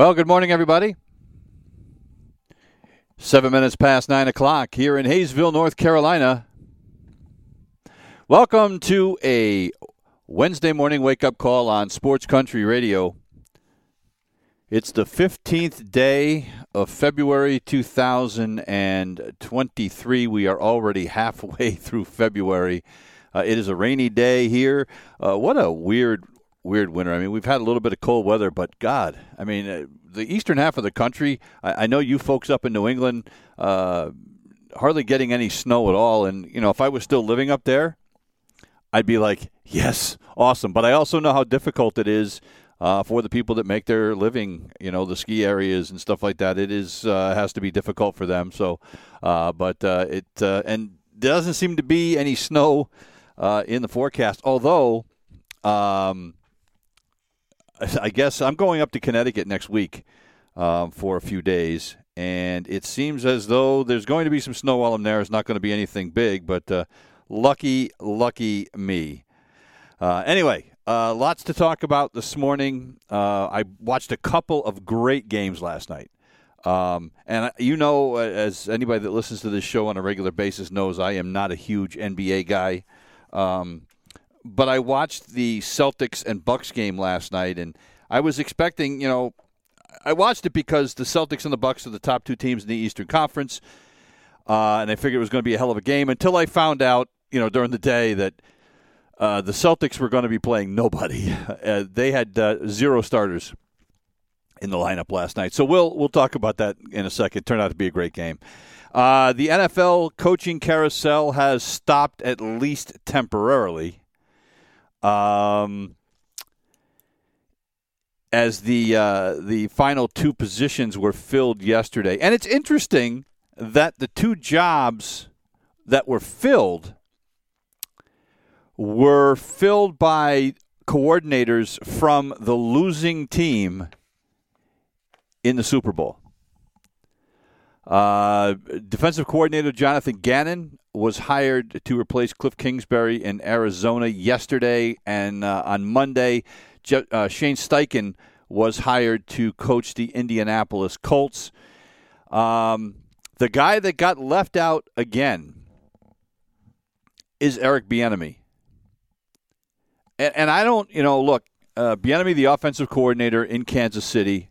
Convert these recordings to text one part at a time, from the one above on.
Well, good morning, everybody. Seven minutes past nine o'clock here in Hayesville, North Carolina. Welcome to a Wednesday morning wake up call on Sports Country Radio. It's the 15th day of February 2023. We are already halfway through February. Uh, it is a rainy day here. Uh, what a weird weird winter. I mean, we've had a little bit of cold weather, but God, I mean, uh, the eastern half of the country. I, I, know you folks up in New England, uh, hardly getting any snow at all. And you know, if I was still living up there, I'd be like, yes, awesome. But I also know how difficult it is. Uh, for the people that make their living, you know, the ski areas and stuff like that, it is uh, has to be difficult for them. So, uh, but uh, it and doesn't seem to be any snow in the forecast. Although, um, I guess I'm going up to Connecticut next week um, for a few days, and it seems as though there's going to be some snow while I'm there. It's not going to be anything big, but uh, lucky, lucky me. Uh, anyway, uh, lots to talk about this morning. Uh, I watched a couple of great games last night. Um, and you know, as anybody that listens to this show on a regular basis knows, I am not a huge NBA guy. Um, but I watched the Celtics and Bucks game last night, and I was expecting, you know, I watched it because the Celtics and the Bucks are the top two teams in the Eastern Conference, uh, and I figured it was going to be a hell of a game until I found out, you know, during the day that uh, the Celtics were going to be playing nobody. Uh, they had uh, zero starters in the lineup last night, so we'll we'll talk about that in a second. It Turned out to be a great game. Uh, the NFL coaching carousel has stopped at least temporarily. Um, as the uh, the final two positions were filled yesterday, and it's interesting that the two jobs that were filled were filled by coordinators from the losing team in the Super Bowl. Uh, defensive coordinator Jonathan Gannon was hired to replace Cliff Kingsbury in Arizona yesterday, and uh, on Monday, Je- uh, Shane Steichen was hired to coach the Indianapolis Colts. Um, the guy that got left out again is Eric Bieniemy, and, and I don't, you know, look, uh, Bieniemy, the offensive coordinator in Kansas City,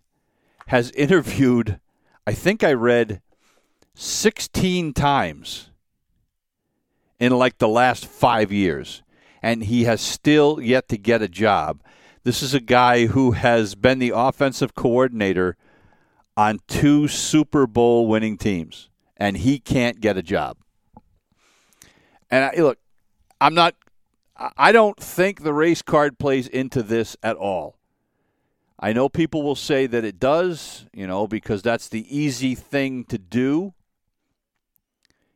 has interviewed. I think I read 16 times in like the last five years, and he has still yet to get a job. This is a guy who has been the offensive coordinator on two Super Bowl winning teams, and he can't get a job. And I, look, I'm not. I don't think the race card plays into this at all. I know people will say that it does, you know, because that's the easy thing to do.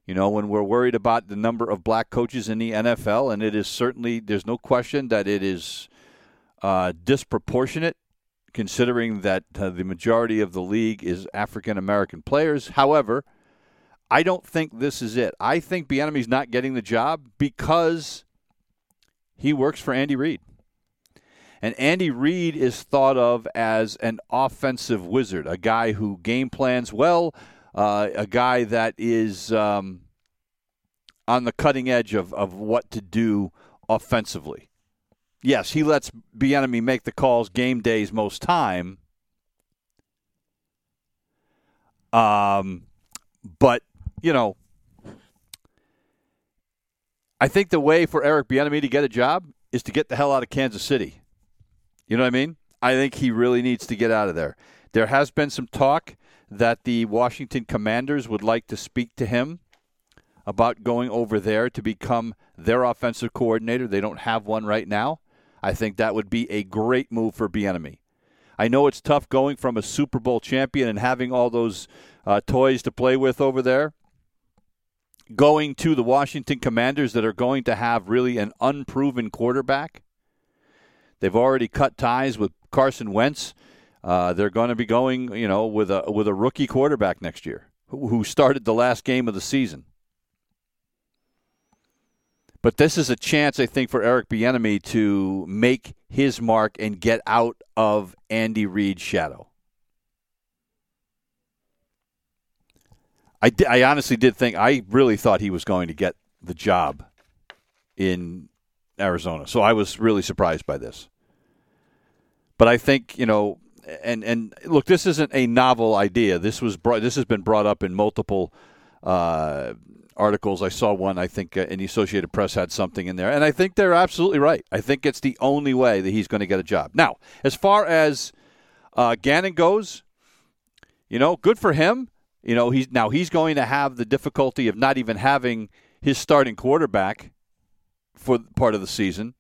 You know, when we're worried about the number of black coaches in the NFL, and it is certainly, there's no question that it is uh, disproportionate considering that uh, the majority of the league is African American players. However, I don't think this is it. I think Bieniemy's not getting the job because he works for Andy Reid. And Andy Reid is thought of as an offensive wizard, a guy who game plans well, uh, a guy that is um, on the cutting edge of, of what to do offensively. Yes, he lets Bieniemy make the calls game days most time. Um, but you know, I think the way for Eric Bieniemy to get a job is to get the hell out of Kansas City. You know what I mean? I think he really needs to get out of there. There has been some talk that the Washington Commanders would like to speak to him about going over there to become their offensive coordinator. They don't have one right now. I think that would be a great move for Bieniemy. I know it's tough going from a Super Bowl champion and having all those uh, toys to play with over there. Going to the Washington Commanders that are going to have really an unproven quarterback. They've already cut ties with Carson Wentz. Uh, they're going to be going, you know, with a with a rookie quarterback next year who, who started the last game of the season. But this is a chance, I think, for Eric Bieniemy to make his mark and get out of Andy Reid's shadow. I, I honestly did think I really thought he was going to get the job in Arizona, so I was really surprised by this. But I think you know, and and look, this isn't a novel idea. This was brought, this has been brought up in multiple uh, articles. I saw one, I think, uh, in the Associated Press had something in there. And I think they're absolutely right. I think it's the only way that he's going to get a job. Now, as far as uh, Gannon goes, you know, good for him. You know, he's now he's going to have the difficulty of not even having his starting quarterback for part of the season.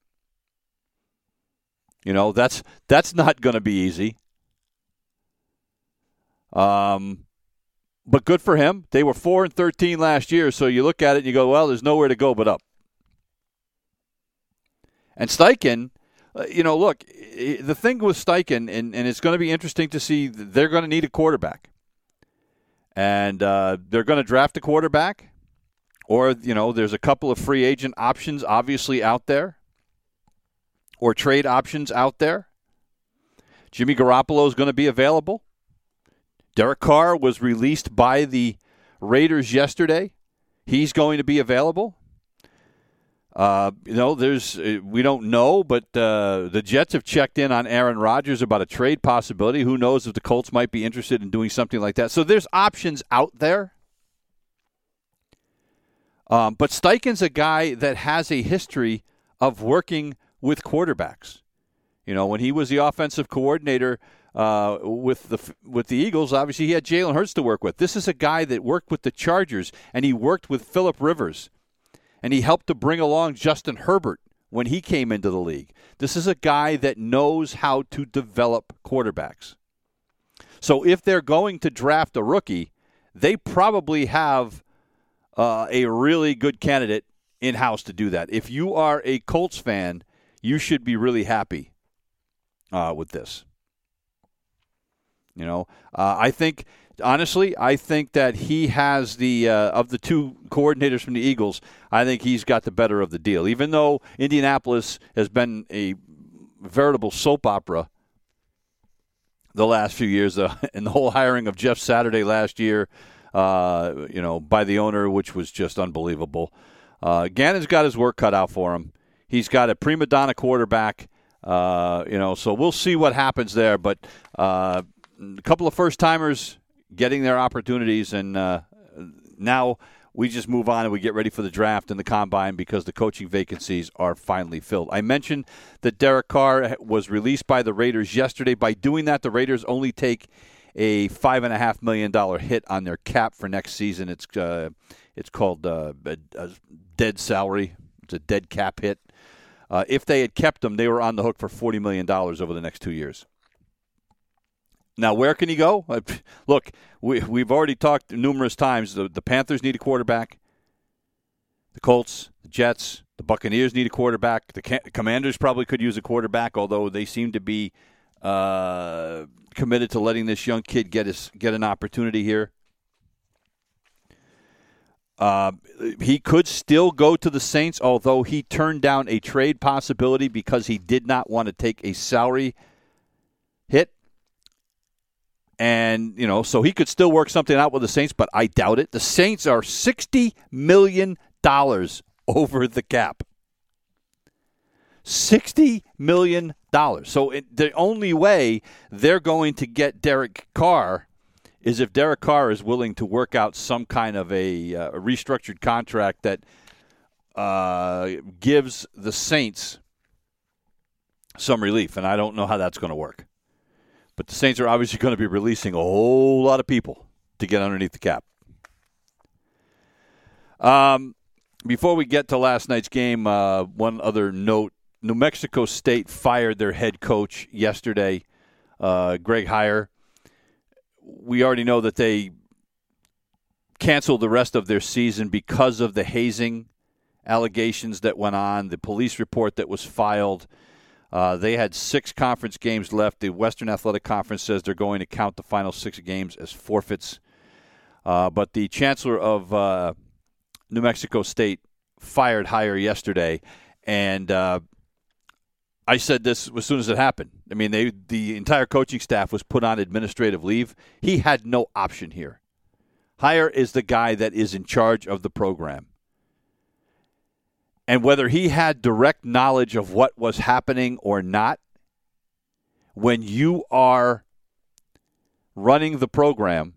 You know, that's that's not going to be easy. Um, but good for him. They were four and thirteen last year, so you look at it and you go, well, there's nowhere to go but up. And Steichen, uh, you know, look, the thing with Steichen, and, and it's going to be interesting to see. They're going to need a quarterback, and uh, they're going to draft a quarterback, or you know, there's a couple of free agent options obviously out there, or trade options out there. Jimmy Garoppolo is going to be available. Derek Carr was released by the Raiders yesterday. He's going to be available. Uh, you know, there's uh, we don't know, but uh, the Jets have checked in on Aaron Rodgers about a trade possibility. Who knows if the Colts might be interested in doing something like that? So there's options out there. Um, but Steichen's a guy that has a history of working with quarterbacks. You know, when he was the offensive coordinator uh, with the with the Eagles. Obviously, he had Jalen Hurts to work with. This is a guy that worked with the Chargers, and he worked with Philip Rivers, and he helped to bring along Justin Herbert when he came into the league. This is a guy that knows how to develop quarterbacks. So if they're going to draft a rookie, they probably have uh, a really good candidate in house to do that. If you are a Colts fan, you should be really happy uh, with this. You know, uh, I think honestly, I think that he has the uh, of the two coordinators from the Eagles. I think he's got the better of the deal. Even though Indianapolis has been a veritable soap opera the last few years, uh, and the whole hiring of Jeff Saturday last year, uh, you know, by the owner, which was just unbelievable. Uh, Gannon's got his work cut out for him. He's got a prima donna quarterback. Uh, you know, so we'll see what happens there. But uh, a couple of first timers getting their opportunities, and uh, now we just move on and we get ready for the draft and the combine because the coaching vacancies are finally filled. I mentioned that Derek Carr was released by the Raiders yesterday. By doing that, the Raiders only take a five and a half million dollar hit on their cap for next season. It's uh, it's called uh, a, a, dead salary. It's a dead cap hit. Uh, if they had kept him, they were on the hook for forty million dollars over the next two years. Now, where can he go? Look, we, we've already talked numerous times. The, the Panthers need a quarterback. The Colts, the Jets, the Buccaneers need a quarterback. The Commanders probably could use a quarterback, although they seem to be uh, committed to letting this young kid get his get an opportunity here. Uh, he could still go to the Saints, although he turned down a trade possibility because he did not want to take a salary hit. And, you know, so he could still work something out with the Saints, but I doubt it. The Saints are $60 million over the cap. $60 million. So it, the only way they're going to get Derek Carr is if Derek Carr is willing to work out some kind of a, uh, restructured contract that uh, gives the Saints some relief. And I don't know how that's going to work. But the Saints are obviously going to be releasing a whole lot of people to get underneath the cap. Um, before we get to last night's game, uh, one other note: New Mexico State fired their head coach yesterday, uh, Greg Heiar. We already know that they canceled the rest of their season because of the hazing allegations that went on, the police report that was filed. Uh, they had six conference games left. The Western Athletic Conference says they're going to count the final six games as forfeits. Uh, but the chancellor of uh, New Mexico State fired Heiar yesterday, and uh, I said this as soon as it happened. I mean, they, the entire coaching staff was put on administrative leave. He had no option here. Heiar is the guy that is in charge of the program and whether he had direct knowledge of what was happening or not, when you are running the program,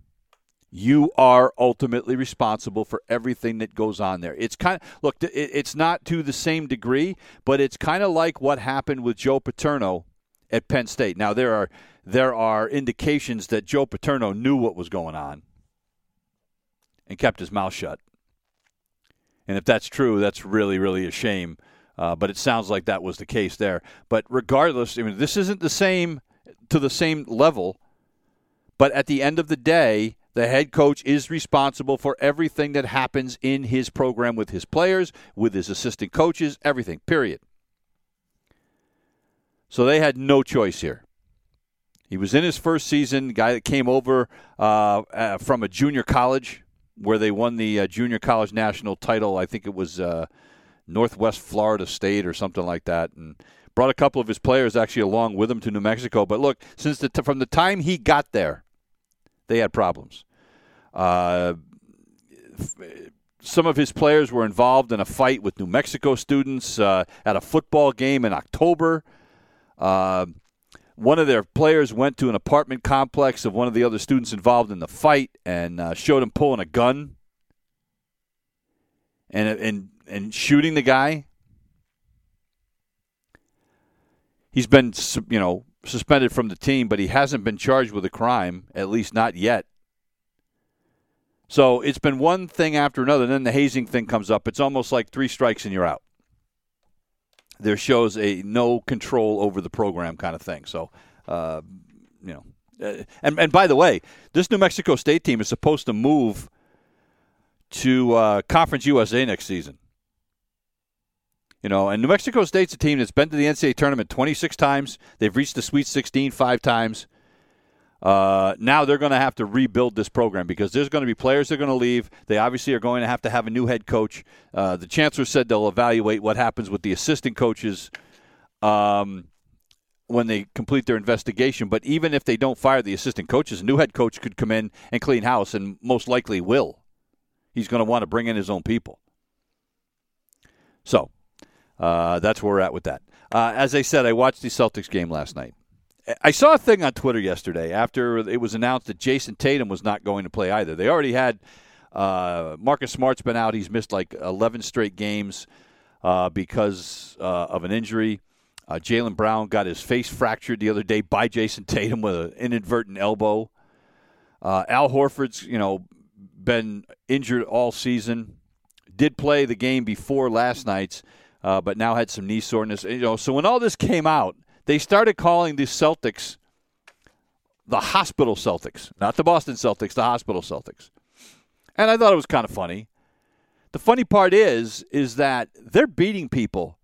you are ultimately responsible for everything that goes on there. It's kind of look, it's not to the same degree, but it's kind of like what happened with Joe Paterno at Penn State. Now there are there are indications that Joe Paterno knew what was going on and kept his mouth shut. And if that's true, that's really, really a shame. Uh, but it sounds like that was the case there. But regardless, I mean, this isn't the same to the same level. But at the end of the day, the head coach is responsible for everything that happens in his program with his players, with his assistant coaches, everything, period. So they had no choice here. He was in his first season, guy that came over uh, uh, from a junior college where they won the uh, junior college national title. I think it was uh, Northwest Florida State or something like that, and brought a couple of his players actually along with him to New Mexico. But look, since the t- from the time he got there, they had problems. Uh, some of his players were involved in a fight with New Mexico students uh, at a football game in October. One of their players went to an apartment complex of one of the other students involved in the fight and uh, showed him pulling a gun and and and shooting the guy. He's been you know suspended from the team, but he hasn't been charged with a crime, at least not yet. So it's been one thing after another. And Then the hazing thing comes up. It's almost like three strikes and you're out there shows a no control over the program kind of thing. So, uh, you know, uh, and and by the way, this New Mexico State team is supposed to move to uh, Conference USA next season. You know, and New Mexico State's a team that's been to the NCAA tournament 26 times. They've reached the Sweet 16 five times. Uh, now they're going to have to rebuild this program because there's going to be players that are going to leave. They obviously are going to have to have a new head coach. Uh, the chancellor said they'll evaluate what happens with the assistant coaches um, when they complete their investigation. But even if they don't fire the assistant coaches, a new head coach could come in and clean house, and most likely will. He's going to want to bring in his own people. So uh, that's where we're at with that. Uh, as I said, I watched the Celtics game last night. I saw a thing on Twitter yesterday after it was announced that Jayson Tatum was not going to play either. They already had uh, Marcus Smart's been out. He's missed like 11 straight games uh, because uh, of an injury. Uh, Jaylen Brown got his face fractured the other day by Jayson Tatum with an inadvertent elbow. Uh, Al Horford's, you know, been injured all season. Did play the game before last night's, uh, but now had some knee soreness. You know, so when all this came out, they started calling the Celtics the hospital Celtics, not the Boston Celtics, the hospital Celtics. And I thought it was kind of funny. The funny part is is that they're beating people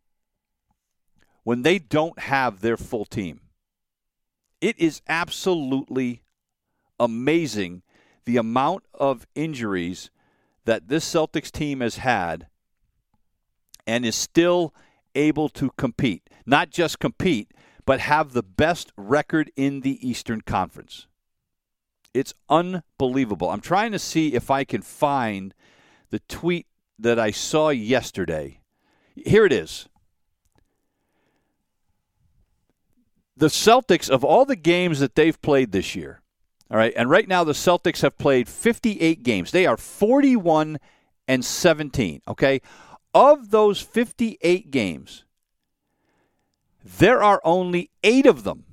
when they don't have their full team. It is absolutely amazing the amount of injuries that this Celtics team has had and is still able to compete. Not just compete, but have the best record in the Eastern Conference. It's unbelievable. I'm trying to see if I can find the tweet that I saw yesterday. Here it is. The Celtics, of all the games that they've played this year, all right, and right now the Celtics have played 58 games. They are 41 and 17, okay? Of those 58 games, there are only eight of them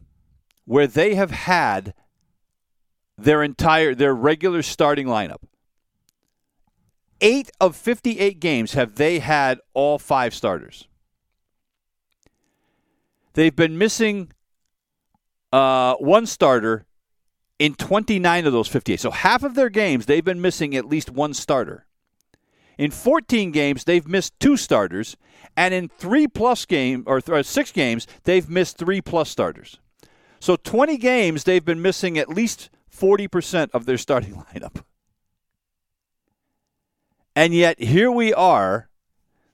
where they have had their entire their regular starting lineup. 8 of 58 games have they had all five starters. They've been missing uh, one starter in 29 of those 58. So half of their games, they've been missing at least one starter. In 14 games, they've missed two starters, and in three plus game or th- uh, six games, they've missed three plus starters. So 20 games, they've been missing at least 40% of their starting lineup. And yet here we are,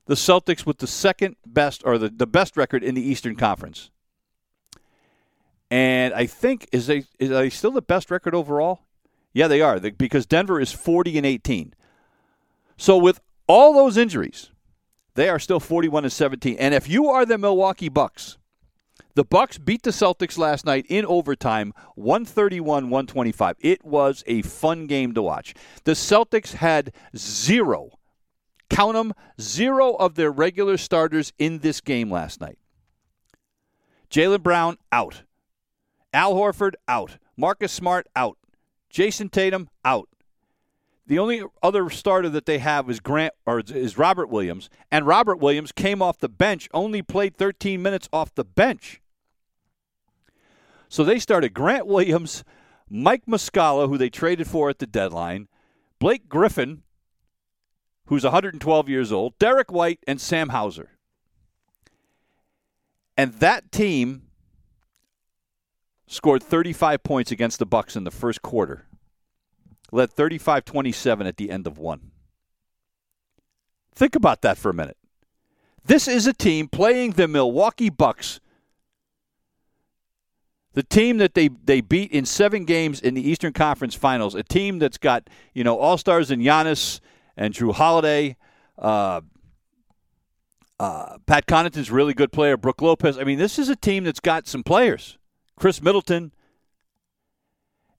the Celtics with the second best or the, the best record in the Eastern Conference. And I think is they is they still the best record overall? Yeah, they are because Denver is 40 and 18. So with all those injuries, they are still 41 and 17. And if you are the Milwaukee Bucks, the Bucks beat the Celtics last night in overtime, 131-125. It was a fun game to watch. The Celtics had zero, count them, zero of their regular starters in this game last night. Jaylen Brown out. Al Horford out. Marcus Smart out. Jayson Tatum out. The only other starter that they have is Grant or is Robert Williams, and Robert Williams came off the bench, only played 13 minutes off the bench. So they started Grant Williams, Mike Muscala, who they traded for at the deadline, Blake Griffin, who's 112 years old, Derrick White, and Sam Hauser. And that team scored 35 points against the Bucks in the first quarter. Led 35-27 at the end of one. Think about that for a minute. This is a team playing the Milwaukee Bucks. The team that they, they beat in seven games in the Eastern Conference Finals, a team that's got you know all stars in Giannis and Jrue Holiday, uh, uh, Pat Connaughton's really good player. Brook Lopez. I mean, this is a team that's got some players. Khris Middleton,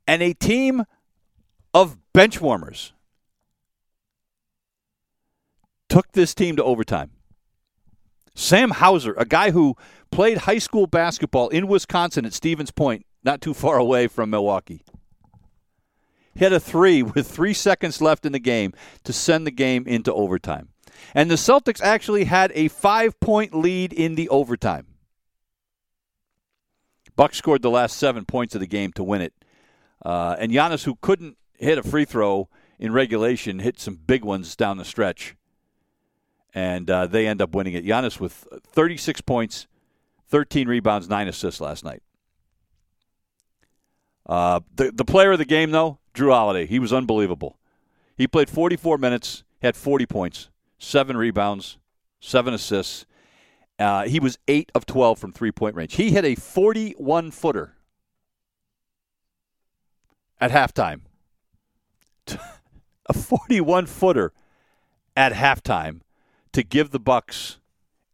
and a team of bench warmers took this team to overtime. Sam Hauser, a guy who played high school basketball in Wisconsin at Stevens Point, not too far away from Milwaukee, hit a three with three seconds left in the game to send the game into overtime. And the Celtics actually had a five point lead in the overtime. Bucks scored the last seven points of the game to win it. Uh, and Giannis, who couldn't hit a free throw in regulation, hit some big ones down the stretch. And uh, they end up winning it. Giannis with 36 points, 13 rebounds, 9 assists last night. Uh, the, the player of the game, though, Jrue Holiday. He was unbelievable. He played 44 minutes, had 40 points, 7 rebounds, 7 assists. Uh, he was 8 of 12 from three point range. He hit a 41 footer at halftime. a 41 footer at halftime to give the Bucks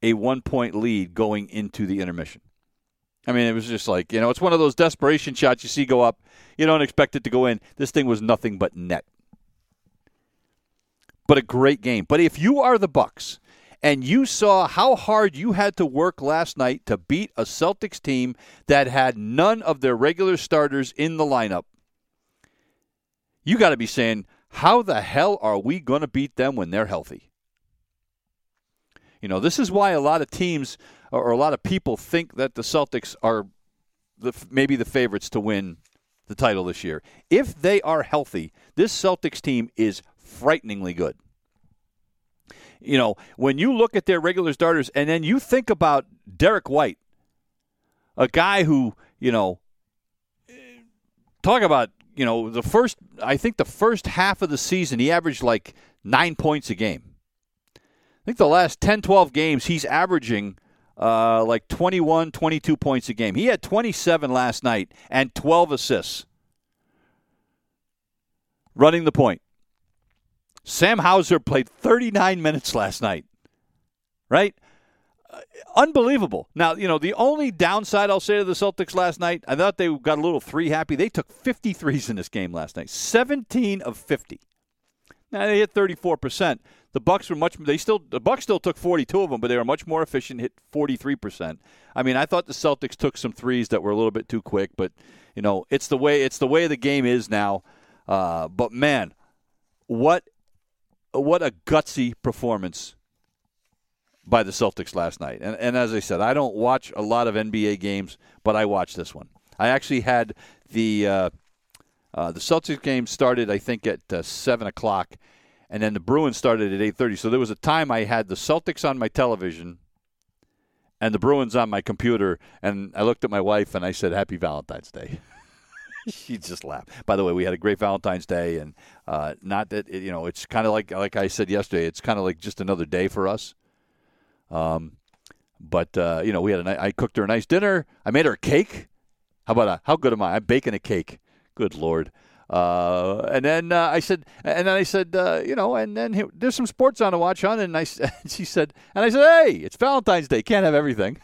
a one point lead going into the intermission. I mean, it was just like, you know, it's one of those desperation shots you see go up. You don't expect it to go in. This thing was nothing but net. But a great game. But if you are the Bucks and you saw how hard you had to work last night to beat a Celtics team that had none of their regular starters in the lineup, you got to be saying, how the hell are we going to beat them when they're healthy? You know, this is why a lot of teams or a lot of people think that the Celtics are the, maybe the favorites to win the title this year. If they are healthy, this Celtics team is frighteningly good you know, when you look at their regular starters and then you think about Derrick White, a guy who, you know, eh, talk about, you know, the first, I think the first half of the season, he averaged like nine points a game. I think the last 10, 12 games, he's averaging uh, like 21, 22 points a game. He had 27 last night and 12 assists running the point. Sam Hauser played 39 minutes last night, right? Unbelievable. Now, you know, the only downside I'll say to the Celtics last night, I thought they got a little three happy. They took 53s in this game last night, 17 of 50. Now they hit 34 percent. The Bucks were much. They still the Bucks still took 42 of them, but they were much more efficient. Hit 43 percent. I mean, I thought the Celtics took some threes that were a little bit too quick, but you know, it's the way it's the way the game is now. Uh, but man, what what a gutsy performance by the Celtics last night. And, and as I said, I don't watch a lot of NBA games, but I watched this one. I actually had the uh, uh, the Celtics game started, I think, at uh, seven o'clock, and then the Bruins started at eight thirty. So there was a time I had the Celtics on my television and the Bruins on my computer, and I looked at my wife and I said, "Happy Valentine's Day." she just laughed. By the way, we had a great Valentine's Day, and uh, not that it, you know, it's kind of like like I said yesterday, it's kind of like just another day for us. Um, but uh, you know, we had a I cooked her a nice dinner. I made her a cake. How about a, how good am I? I'm baking a cake. Good lord. Uh, and then uh, I said, and then I said, uh, you know, and then he, there's some sports on to watch, on. And I, she said, and I said, hey, it's Valentine's Day, can't have everything.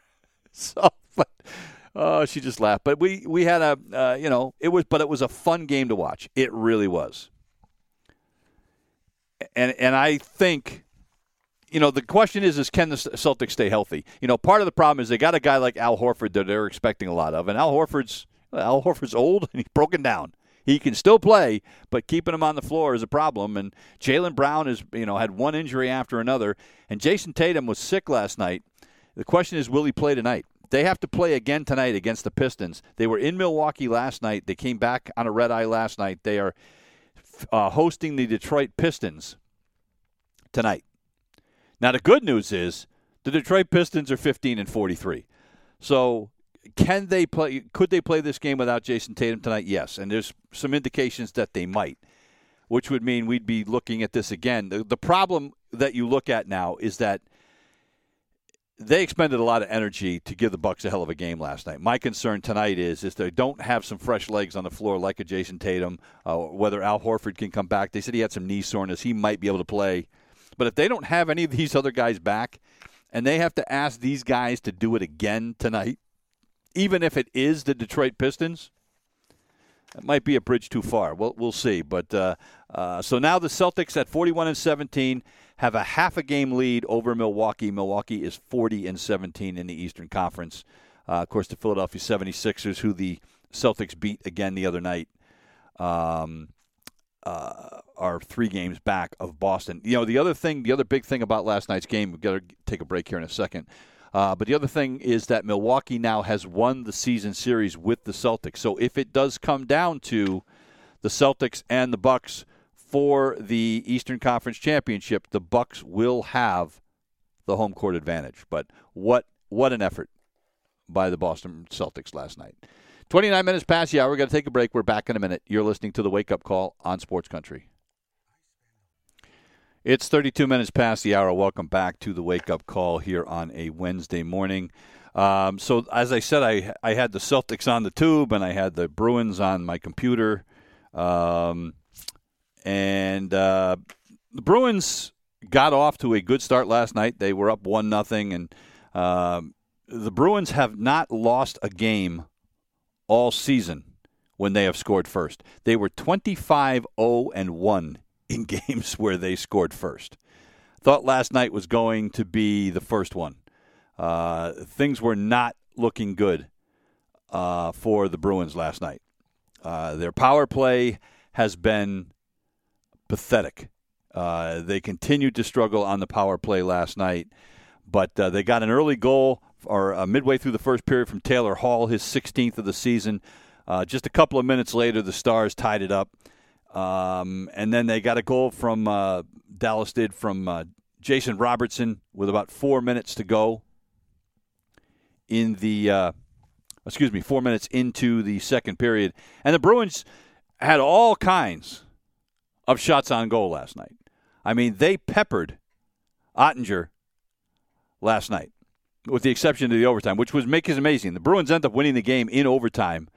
so, but uh, she just laughed. But we we had a, uh, you know, it was, but it was a fun game to watch. It really was. And and I think you know, the question is, is can the Celtics stay healthy? You know, part of the problem is they got a guy like Al Horford that they're expecting a lot of, and Al Horford's Al Horford's old and he's broken down. He can still play, but keeping him on the floor is a problem. And Jaylen Brown is, you know, had one injury after another, and Jayson Tatum was sick last night. The question is, will he play tonight? They have to play again tonight against the Pistons. They were in Milwaukee last night. They came back on a red eye last night. They are uh, hosting the Detroit Pistons tonight. Now the good news is the Detroit Pistons are 15 and 43. So can they play could they play this game without Jayson Tatum tonight? Yes, and there's some indications that they might, which would mean we'd be looking at this again. The, the problem that you look at now is that they expended a lot of energy to give the Bucks a hell of a game last night. My concern tonight is is they don't have some fresh legs on the floor like a Jayson Tatum, uh, whether Al Horford can come back. They said he had some knee soreness. He might be able to play. But if they don't have any of these other guys back, and they have to ask these guys to do it again tonight, even if it is the Detroit Pistons, it might be a bridge too far. We'll, we'll see. But uh, uh, so now the Celtics at 41 and 17 have a half a game lead over Milwaukee. Milwaukee is 40 and 17 in the Eastern Conference. Uh, of course, the Philadelphia 76ers, who the Celtics beat again the other night. Um, uh, are three games back of Boston. You know, the other thing, the other big thing about last night's game, we've got to take a break here in a second. Uh, but the other thing is that Milwaukee now has won the season series with the Celtics. So if it does come down to the Celtics and the Bucks for the Eastern Conference Championship, the Bucks will have the home court advantage. But what what an effort by the Boston Celtics last night. 29 minutes past the hour. We're going to take a break. We're back in a minute. You're listening to the Wake Up Call on Sports Country. It's 32 minutes past the hour. Welcome back to the Wake Up Call here on a Wednesday morning. Um, so, as I said, I I had the Celtics on the tube and I had the Bruins on my computer, um, and uh, the Bruins got off to a good start last night. They were up one nothing, and uh, the Bruins have not lost a game all season when they have scored first. They were 25 0 and 1 in games where they scored first. Thought last night was going to be the first one. Uh, things were not looking good uh, for the Bruins last night. Uh, their power play has been pathetic. Uh, they continued to struggle on the power play last night, but uh, they got an early goal or uh, midway through the first period from Taylor Hall, his 16th of the season. Uh, just a couple of minutes later, the Stars tied it up. Um, and then they got a goal from uh, Dallas did from uh, Jason Robertson with about four minutes to go in the uh, excuse me four minutes into the second period, and the Bruins had all kinds of shots on goal last night. I mean, they peppered Oettinger last night with the exception of the overtime, which was make is amazing. The Bruins end up winning the game in overtime,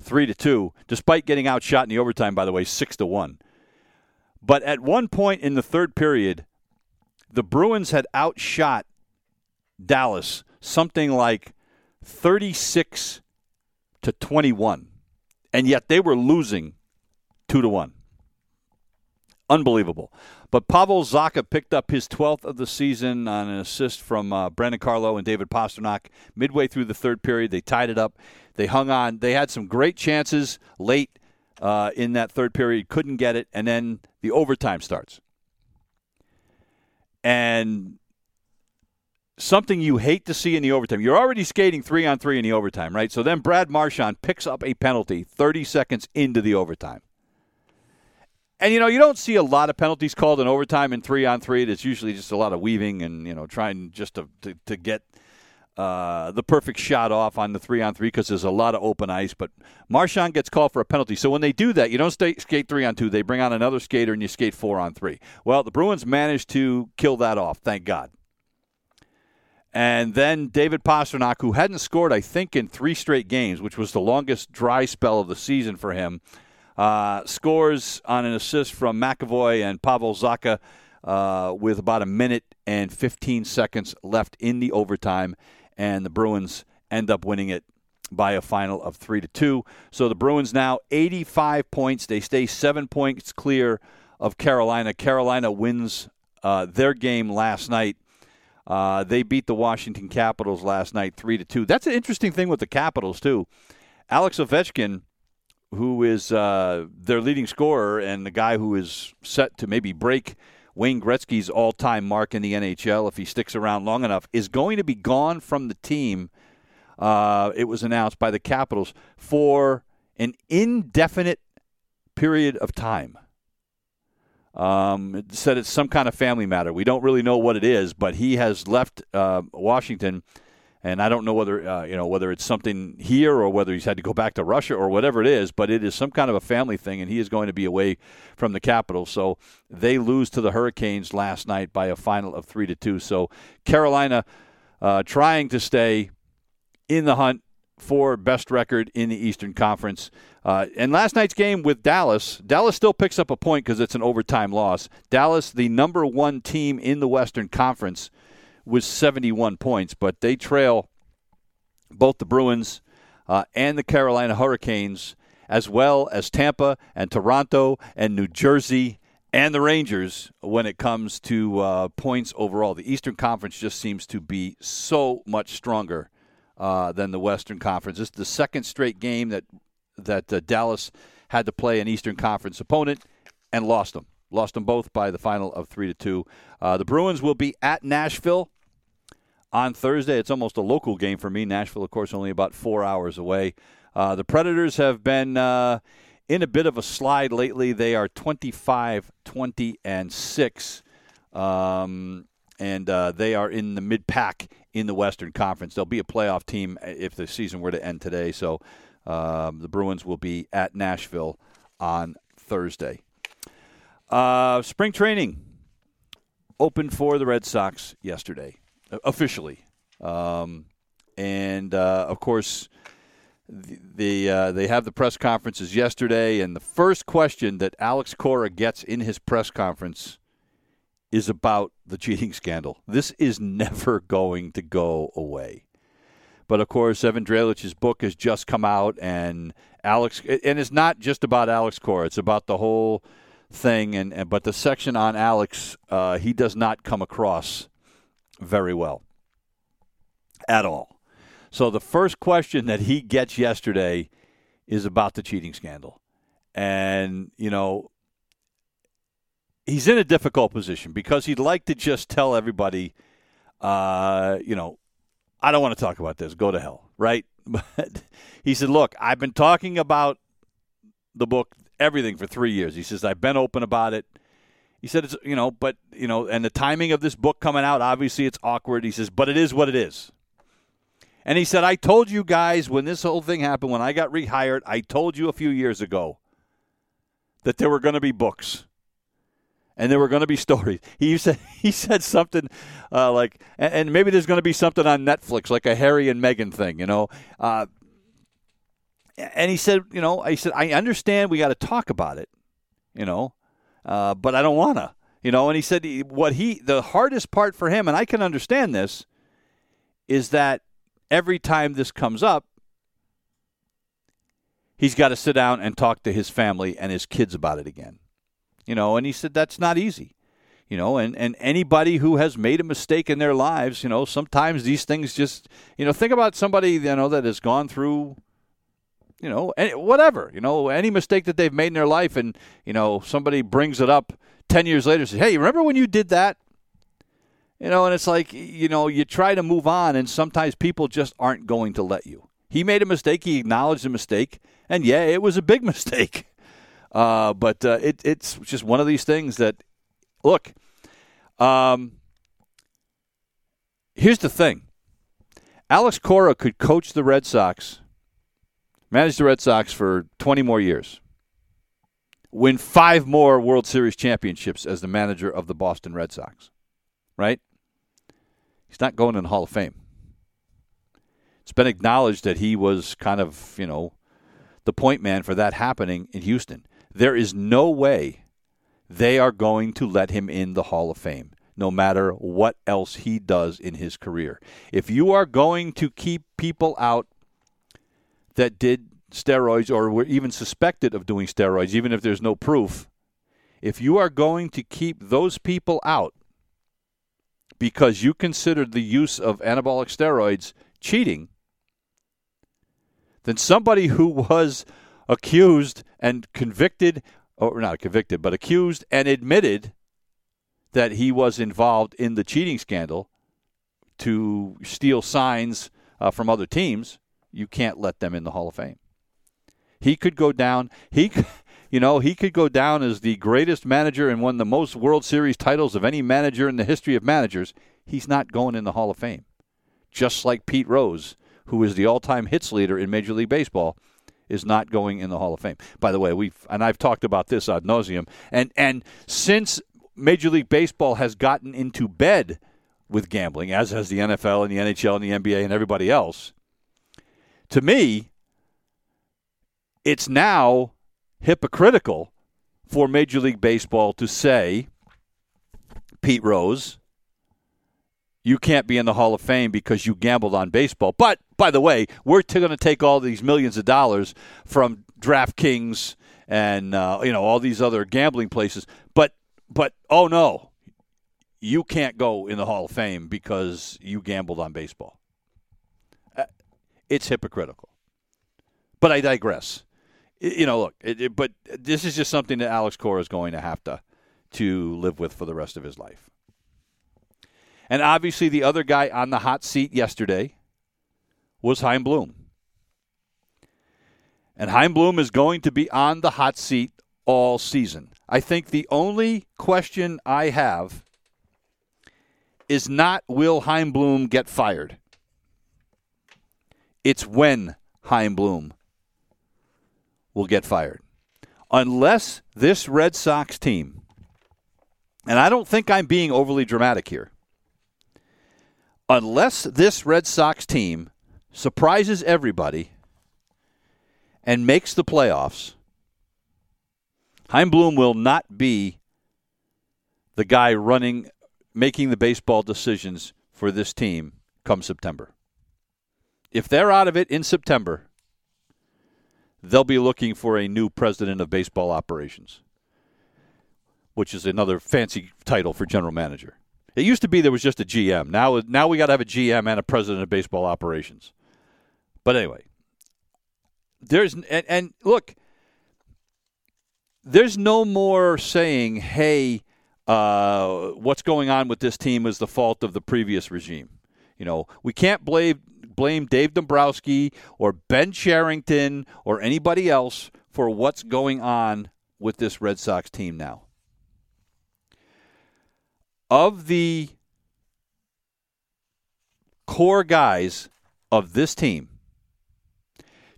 three to two, despite getting outshot in the overtime. By the way, six to one. But at one point in the third period, the Bruins had outshot Dallas something like thirty-six to twenty-one, and yet they were losing two to one. Unbelievable. But Pavel Zacha picked up his 12th of the season on an assist from uh, Brandon Carlo and David Pastrnak midway through the third period. They tied it up. They hung on. They had some great chances late uh, in that third period, couldn't get it, and then the overtime starts. And something you hate to see in the overtime. You're already skating three on three in the overtime, right? So then Brad Marchand picks up a penalty 30 seconds into the overtime. And you know, you don't see a lot of penalties called in overtime in three on three. It's usually just a lot of weaving and you know trying just to to, to get uh, the perfect shot off on the three on three because there's a lot of open ice. But Marchand gets called for a penalty. So when they do that, you don't stay, skate three on two. They bring on another skater and you skate four on three. Well, the Bruins managed to kill that off. Thank God. And then David Pastrnak, who hadn't scored, I think, in three straight games, which was the longest dry spell of the season for him, uh, scores on an assist from McAvoy and Pavel Zacha uh, with about a minute and 15 seconds left in the overtime, and the Bruins end up winning it by a final of three to two. So the Bruins now 85 points. They stay seven points clear of Carolina. Carolina wins uh, their game last night. Uh, they beat the Washington Capitals last night three to two. That's an interesting thing with the Capitals too. Alex Ovechkin who is uh, their leading scorer and the guy who is set to maybe break Wayne Gretzky's all time mark in the NHL if he sticks around long enough, is going to be gone from the team. Uh, it was announced by the Capitals for an indefinite period of time. Um, it said it's some kind of family matter. We don't really know what it is, but he has left uh, Washington and I don't know whether uh, you know whether it's something here or whether he's had to go back to Russia or whatever it is, but it is some kind of a family thing, and he is going to be away from the capital. So they lose to the Hurricanes last night by a final of three to two. So Carolina uh, trying to stay in the hunt for best record in the Eastern Conference. Uh, and last night's game with Dallas, Dallas still picks up a point because it's an overtime loss. Dallas, the number one team in the Western Conference with 71 points, but they trail both the Bruins uh, and the Carolina Hurricanes, as well as Tampa and Toronto and New Jersey and the Rangers when it comes to uh, points overall. The Eastern Conference just seems to be so much stronger uh, than the Western Conference. This is the second straight game that that uh, Dallas had to play an Eastern Conference opponent and lost them. Lost them both by the final of three to two. Uh, the Bruins will be at Nashville on Thursday. It's almost a local game for me. Nashville, of course, only about four hours away. Uh, the Predators have been uh, in a bit of a slide lately. They are 25, 20, and 6. Um, and uh, they are in the mid pack in the Western Conference. They'll be a playoff team if the season were to end today. So um, the Bruins will be at Nashville on Thursday. Uh, spring training opened for the Red Sox yesterday officially. Um, and uh, of course, the, the uh, they have the press conferences yesterday, and the first question that Alex Cora gets in his press conference is about the cheating scandal. This is never going to go away. But of course, Evan Drellich's book has just come out, and Alex, and it's not just about Alex Cora; it's about the whole thing. And, and but the section on Alex, uh, he does not come across very well at all. So the first question that he gets yesterday is about the cheating scandal. And, you know, he's in a difficult position because he'd like to just tell everybody, uh, you know, I don't want to talk about this. Go to hell, right? But he said, look, I've been talking about the book, everything for three years. He says, I've been open about it. He said, it's, you know, but, you know, and the timing of this book coming out, obviously it's awkward. He says, but it is what it is. And he said, I told you guys when this whole thing happened, when I got rehired, I told you a few years ago that there were going to be books and there were going to be stories. He said he said something uh, like, and, and, maybe there's going to be something on Netflix, like a Harry and Meghan thing, you know. Uh, and he said, you know, I said I understand we got to talk about it, you know, uh, but I don't want to. You know, and he said what he the hardest part for him, and I can understand this, is that every time this comes up, he's got to sit down and talk to his family and his kids about it again. You know, and he said that's not easy. You know, and, and anybody who has made a mistake in their lives, you know, sometimes these things just, you know, think about somebody, you know, that has gone through, you know, whatever, you know, any mistake that they've made in their life, and, you know, somebody brings it up 10 years later, says, hey, remember when you did that? You know, and it's like, you know, you try to move on, and sometimes people just aren't going to let you. He made a mistake. He acknowledged the mistake, and yeah, it was a big mistake. Uh, but uh, it, it's just one of these things that, look, um, here's the thing Alex Cora could coach the Red Sox, manage the Red Sox for 20 more years, win five more World Series championships as the manager of the Boston Red Sox, right? He's not going in the Hall of Fame. It's been acknowledged that he was kind of, you know, the point man for that happening in Houston. There is no way they are going to let him in the Hall of Fame, no matter what else he does in his career. If you are going to keep people out that did steroids or were even suspected of doing steroids, even if there's no proof, if you are going to keep those people out because you considered the use of anabolic steroids cheating, then somebody who was accused and convicted, or not convicted, but accused and admitted that he was involved in the cheating scandal to steal signs uh, from other teams, you can't let them in the Hall of Fame. He could go down. He, you know, he could go down as the greatest manager and won the most World Series titles of any manager in the history of managers. He's not going in the Hall of Fame. Just like Pete Rose, who is the all-time hits leader in Major League Baseball, is not going in the Hall of Fame. By the way, we've and I've talked about this ad nauseum. And and since Major League Baseball has gotten into bed with gambling, as has the NFL and the NHL and the NBA and everybody else, to me, it's now hypocritical for Major League Baseball to say, Pete Rose, you can't be in the Hall of Fame because you gambled on baseball. But by the way, we're t- going to take all these millions of dollars from DraftKings and uh, you know all these other gambling places. But but oh no, you can't go in the Hall of Fame because you gambled on baseball. It's hypocritical. But I digress. You know, look, it, it, but this is just something that Alex Cora is going to have to to live with for the rest of his life. And obviously, the other guy on the hot seat yesterday was Chaim Bloom. And Chaim Bloom is going to be on the hot seat all season. I think the only question I have is not will Chaim Bloom get fired? It's when Chaim Bloom will get fired. Unless this Red Sox team, and I don't think I'm being overly dramatic here, unless this Red Sox team surprises everybody and makes the playoffs, Chaim Bloom will not be the guy running, making the baseball decisions for this team come September. If they're out of it in September, they'll be looking for a new president of baseball operations, which is another fancy title for general manager. It used to be there was just a GM. Now, now we got to have a GM and a president of baseball operations. But anyway, there's and, and look, there's no more saying, "Hey, uh, what's going on with this team is the fault of the previous regime." You know, we can't blame blame Dave Dombrowski or Ben Cherington or anybody else for what's going on with this Red Sox team now of the core guys of this team,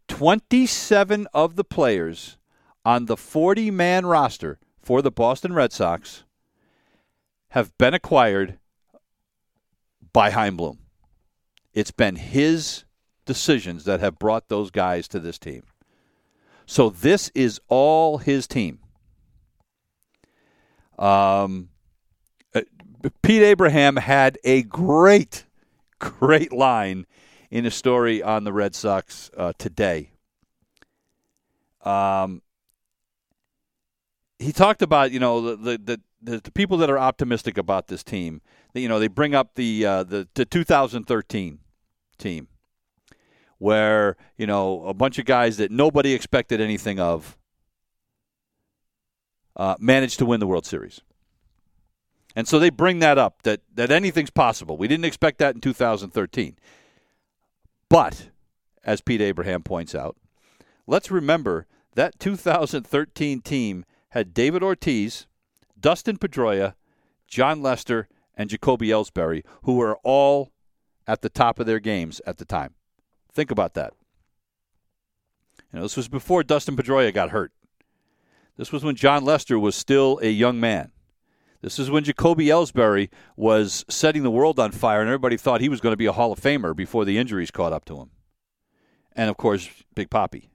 27 of the players on the 40 man roster for the Boston Red Sox have been acquired by Chaim Bloom. It's been his decisions that have brought those guys to this team. So this is all his team. Um, Pete Abraham had a great, great line in a story on the Red Sox uh, today. Um, he talked about you know the the, the, the people that are optimistic about this team. You know, they bring up the uh, the, the 2013 team where you know a bunch of guys that nobody expected anything of uh, managed to win the World Series. And so they bring that up that that anything's possible. We didn't expect that in 2013. But as Pete Abraham points out, let's remember that 2013 team had David Ortiz, Dustin Pedroia, Jon Lester, and Jacoby Ellsbury, who were all at the top of their games at the time. Think about that. You know, this was before Dustin Pedroia got hurt. This was when Jon Lester was still a young man. This is when Jacoby Ellsbury was setting the world on fire, and everybody thought he was going to be a Hall of Famer before the injuries caught up to him. And of course, Big Papi.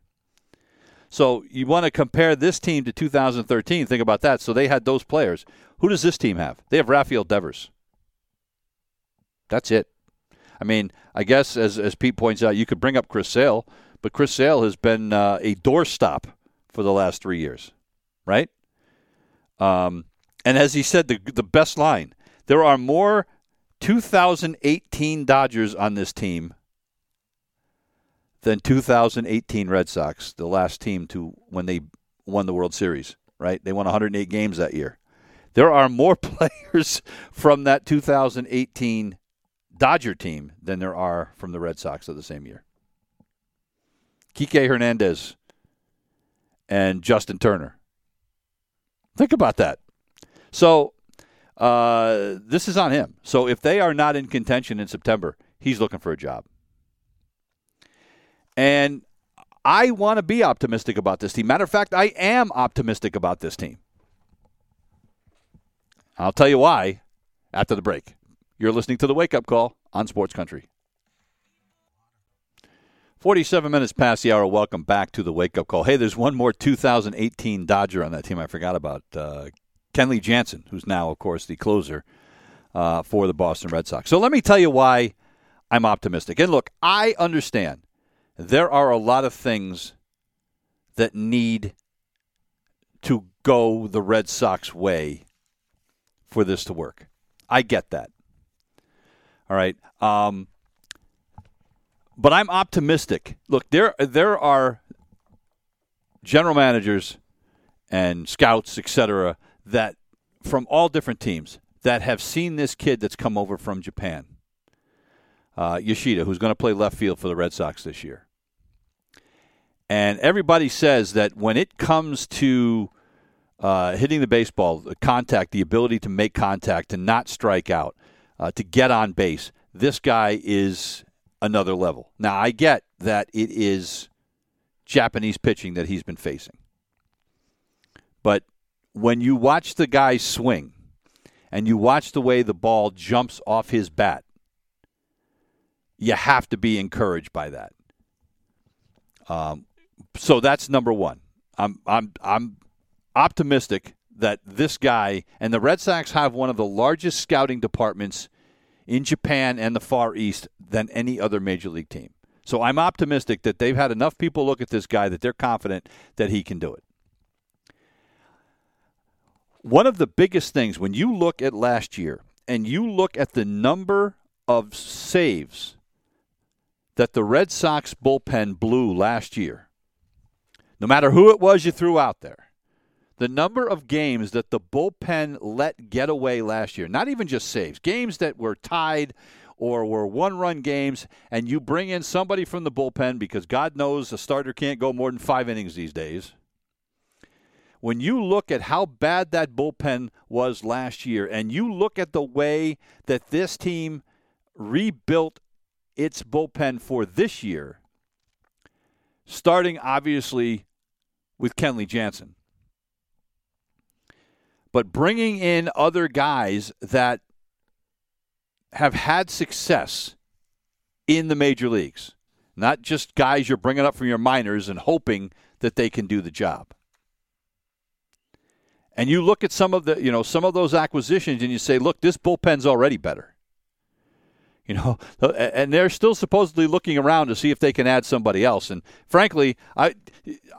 So you want to compare this team to 2013. Think about that. So they had those players. Who does this team have? They have Rafael Devers. That's it. I mean, I guess as as Pete points out, you could bring up Chris Sale, but Chris Sale has been uh, a doorstop for the last three years, right? Um, and as he said, the the best line: there are more 2018 Dodgers on this team than 2018 Red Sox, the last team to when they won the World Series. Right? They won 108 games that year. There are more players from that 2018 Dodger team than there are from the Red Sox of the same year. Kike Hernandez and Justin Turner. Think about that. So uh, this is on him. So if they are not in contention in September, he's looking for a job. And I want to be optimistic about this team. Matter of fact, I am optimistic about this team. I'll tell you why after the break. You're listening to the Wake Up Call on Sports Country. 47 minutes past the hour. Welcome back to the Wake Up Call. Hey, there's one more 2018 Dodger on that team I forgot about. Uh, Kenley Jansen, who's now, of course, the closer uh, for the Boston Red Sox. So let me tell you why I'm optimistic. And look, I understand there are a lot of things that need to go the Red Sox way for this to work. I get that. All right. Um, but I'm optimistic. Look, there there are general managers and scouts, etc., that from all different teams that have seen this kid that's come over from Japan, uh, Yoshida, who's going to play left field for the Red Sox this year. And everybody says that when it comes to uh, hitting the baseball, the contact, the ability to make contact, to not strike out, uh, to get on base, this guy is another level. Now, I get that it is Japanese pitching that he's been facing. But when you watch the guy swing and you watch the way the ball jumps off his bat, you have to be encouraged by that. Um, so that's number one. I'm I'm I'm optimistic that this guy and the Red Sox have one of the largest scouting departments in Japan and the Far East than any other major league team. So I'm optimistic that they've had enough people look at this guy that they're confident that he can do it. One of the biggest things when you look at last year and you look at the number of saves that the Red Sox bullpen blew last year, no matter who it was you threw out there, the number of games that the bullpen let get away last year, not even just saves, games that were tied or were one run games, and you bring in somebody from the bullpen because God knows a starter can't go more than five innings these days. When you look at how bad that bullpen was last year and you look at the way that this team rebuilt its bullpen for this year, starting obviously with Kenley Jansen, but bringing in other guys that have had success in the major leagues, not just guys you're bringing up from your minors and hoping that they can do the job. And you look at some of the you know some of those acquisitions and you say look this bullpen's already better You know, and they're still supposedly looking around to see if they can add somebody else. And frankly, I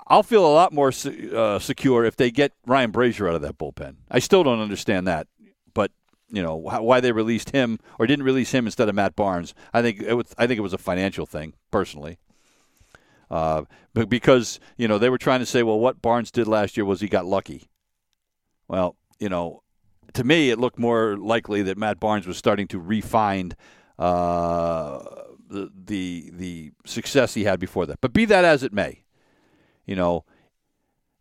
I'll feel a lot more uh, secure if they get Ryan Brasier out of that bullpen. I still don't understand that, but you know why they released him or didn't release him instead of Matt Barnes. I think it was I think it was a financial thing personally. Uh, but because you know they were trying to say, well, what Barnes did last year was he got lucky. Well, you know, to me, it looked more likely that Matt Barnes was starting to refine uh, the, the the success he had before that. But be that as it may, you know,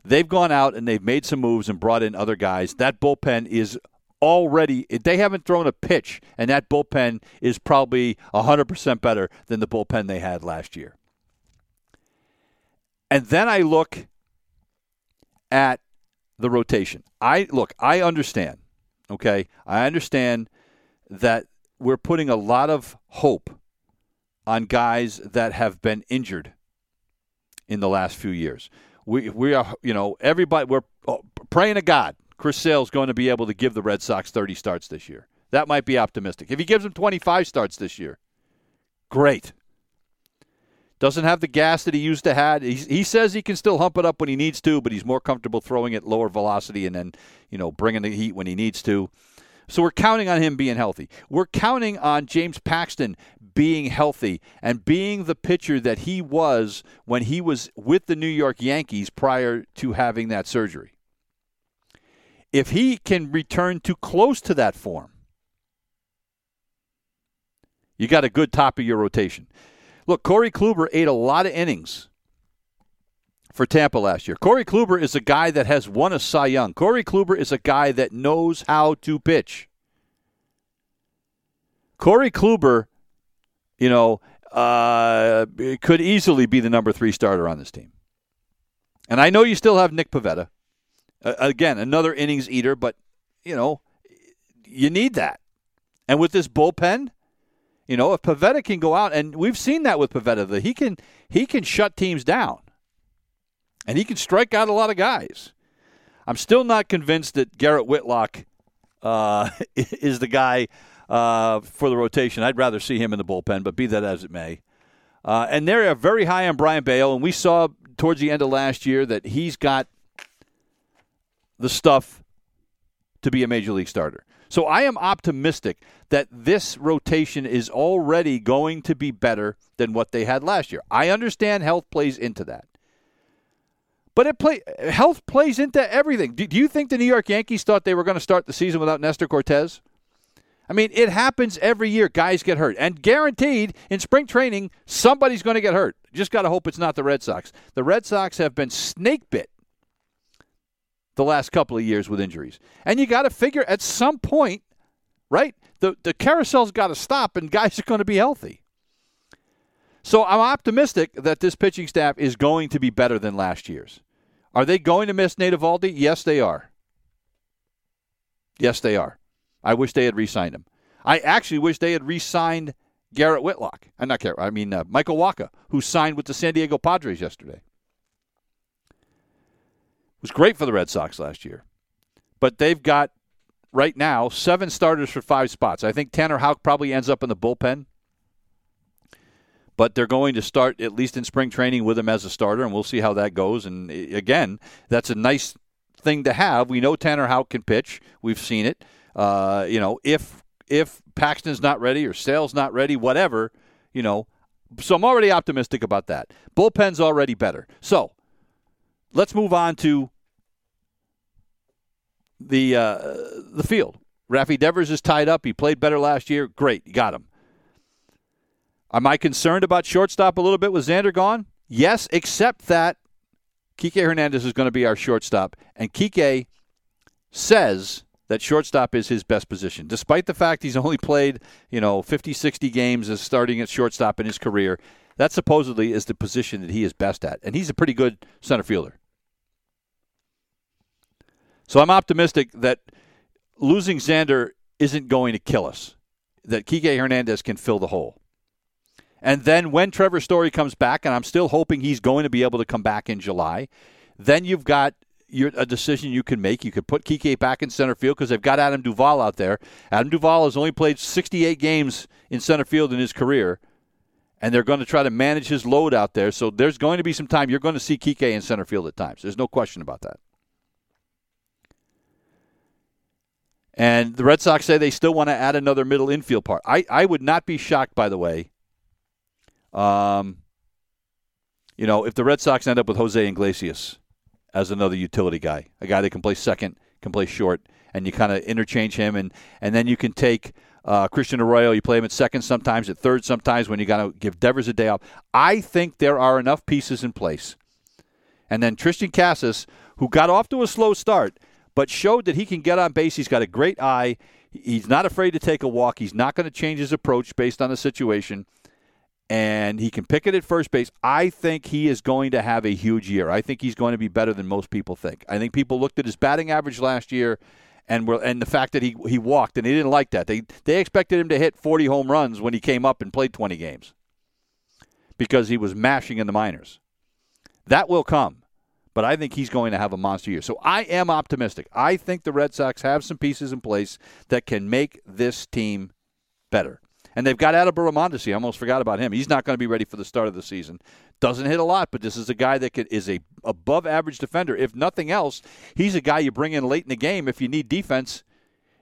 they've gone out and they've made some moves and brought in other guys. That bullpen is already they haven't thrown a pitch, and that bullpen is probably hundred percent better than the bullpen they had last year. And then I look at the rotation. I look, I understand. Okay? I understand that we're putting a lot of hope on guys that have been injured in the last few years. We we are, you know, everybody we're oh, praying to God Chris Sale's going to be able to give the Red Sox 30 starts this year. That might be optimistic. If he gives them 25 starts this year, great. Doesn't have the gas that he used to have. He, he says he can still hump it up when he needs to, but he's more comfortable throwing it lower velocity and then, you know, bringing the heat when he needs to. So we're counting on him being healthy. We're counting on James Paxton being healthy and being the pitcher that he was when he was with the New York Yankees prior to having that surgery. If he can return to close to that form, you got a good top of your rotation. Look, Corey Kluber ate a lot of innings for Tampa last year. Corey Kluber is a guy that has won a Cy Young. Corey Kluber is a guy that knows how to pitch. Corey Kluber, you know, uh, could easily be the number three starter on this team. And I know you still have Nick Pivetta. Uh, again, another innings eater, but, you know, you need that. And with this bullpen, you know, if Pivetta can go out, and we've seen that with Pivetta, that he can he can shut teams down, and he can strike out a lot of guys. I'm still not convinced that Garrett Whitlock uh, is the guy uh, for the rotation. I'd rather see him in the bullpen, but be that as it may. Uh, and they're very high on Brayan Bello, and we saw towards the end of last year that he's got the stuff to be a major league starter. So I am optimistic that this rotation is already going to be better than what they had last year. I understand health plays into that. But it play health plays into everything. Do, do you think the New York Yankees thought they were going to start the season without Nestor Cortes? I mean, it happens every year. Guys get hurt. And guaranteed in spring training, somebody's going to get hurt. Just got to hope it's not the Red Sox. The Red Sox have been snake bit the last couple of years with injuries. And you got to figure at some point, right? The the carousel's got to stop and guys are going to be healthy. So I'm optimistic that this pitching staff is going to be better than last year's. Are they going to miss Nate Eovaldi? Yes, they are. Yes, they are. I wish they had re-signed him. I actually wish they had re-signed Garrett Whitlock. I'm uh, not Garrett. I mean uh, Michael Wacha, who signed with the San Diego Padres yesterday It was great for the Red Sox last year. But they've got right now seven starters for five spots. I think Tanner Houck probably ends up in the bullpen. But they're going to start at least in spring training with him as a starter, and we'll see how that goes. And again, that's a nice thing to have. We know Tanner Houck can pitch. We've seen it. Uh, you know, if if Paxton's not ready or Sale's not ready, whatever, you know. So I'm already optimistic about that. Bullpen's already better. So let's move on to the uh, the field. Rafi Devers is tied up. He played better last year. Great, you got him. Am I concerned about shortstop a little bit with Xander gone? Yes, except that Kike Hernandez is going to be our shortstop, and Kike says that shortstop is his best position, despite the fact he's only played you know 50, 60 games as starting at shortstop in his career. That supposedly is the position that he is best at, and he's a pretty good center fielder. So I'm optimistic that losing Xander isn't going to kill us, that Kike Hernandez can fill the hole. And then when Trevor Story comes back, and I'm still hoping he's going to be able to come back in July, then you've got you're, a decision you can make. You could put Kike back in center field because they've got Adam Duvall out there. Adam Duvall has only played 68 games in center field in his career, and they're going to try to manage his load out there. So there's going to be some time you're going to see Kike in center field at times. There's no question about that. And the Red Sox say they still want to add another middle infield part. I, I would not be shocked, by the way. Um, you know, if the Red Sox end up with Jose Iglesias as another utility guy, a guy that can play second, can play short, and you kind of interchange him, and and then you can take uh, Christian Arroyo, you play him at second sometimes, at third sometimes when you got to give Devers a day off. I think there are enough pieces in place, and then Triston Casas, who got off to a slow start, but showed that he can get on base. He's got a great eye. He's not afraid to take a walk. He's not going to change his approach based on the situation and he can pick it at first base. I think he is going to have a huge year. I think he's going to be better than most people think. I think people looked at his batting average last year and were, and the fact that he he walked and he didn't like that. They they expected him to hit 40 home runs when he came up and played 20 games because he was mashing in the minors. That will come. But I think he's going to have a monster year. So I am optimistic. I think the Red Sox have some pieces in place that can make this team better. And they've got Adalberto Mondesi. I almost forgot about him. He's not going to be ready for the start of the season. Doesn't hit a lot, but this is a guy that could, is a above average defender. If nothing else, he's a guy you bring in late in the game if you need defense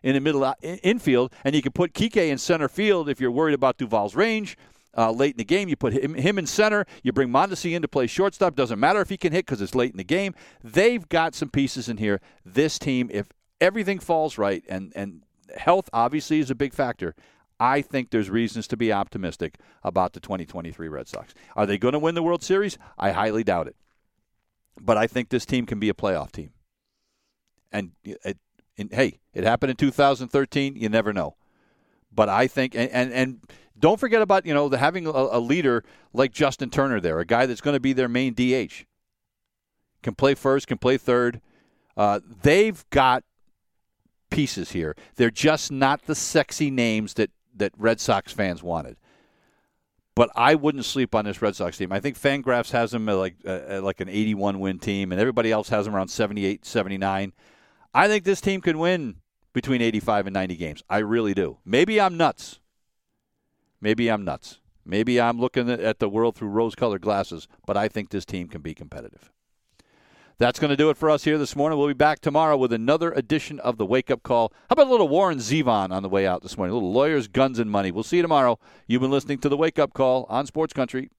in the middle uh, infield, and you can put Kike in center field if you're worried about Duvall's range. Uh, late in the game, you put him, him in center. You bring Mondesi in to play shortstop. Doesn't matter if he can hit because it's late in the game. They've got some pieces in here. This team, if everything falls right, and and health obviously is a big factor. I think there's reasons to be optimistic about the 2023 Red Sox. Are they going to win the World Series? I highly doubt it. But I think this team can be a playoff team. And, it, and hey, it happened in 2013. You never know. But I think, and, and, and don't forget about you know the, having a, a leader like Justin Turner there, a guy that's going to be their main DH. Can play first, can play third. Uh, they've got pieces here. They're just not the sexy names that that Red Sox fans wanted. But I wouldn't sleep on this Red Sox team. I think Fangraphs has them like uh, like an 81 win team, and everybody else has them around 78, 79. I think this team can win between 85 and 90 games. I really do. Maybe I'm nuts. Maybe I'm nuts. Maybe I'm looking at the world through rose colored glasses, but I think this team can be competitive. That's going to do it for us here this morning. We'll be back tomorrow with another edition of the Wake Up Call. How about a little Warren Zevon on the way out this morning? A little lawyers, guns, and money. We'll see you tomorrow. You've been listening to the Wake Up Call on Sports Country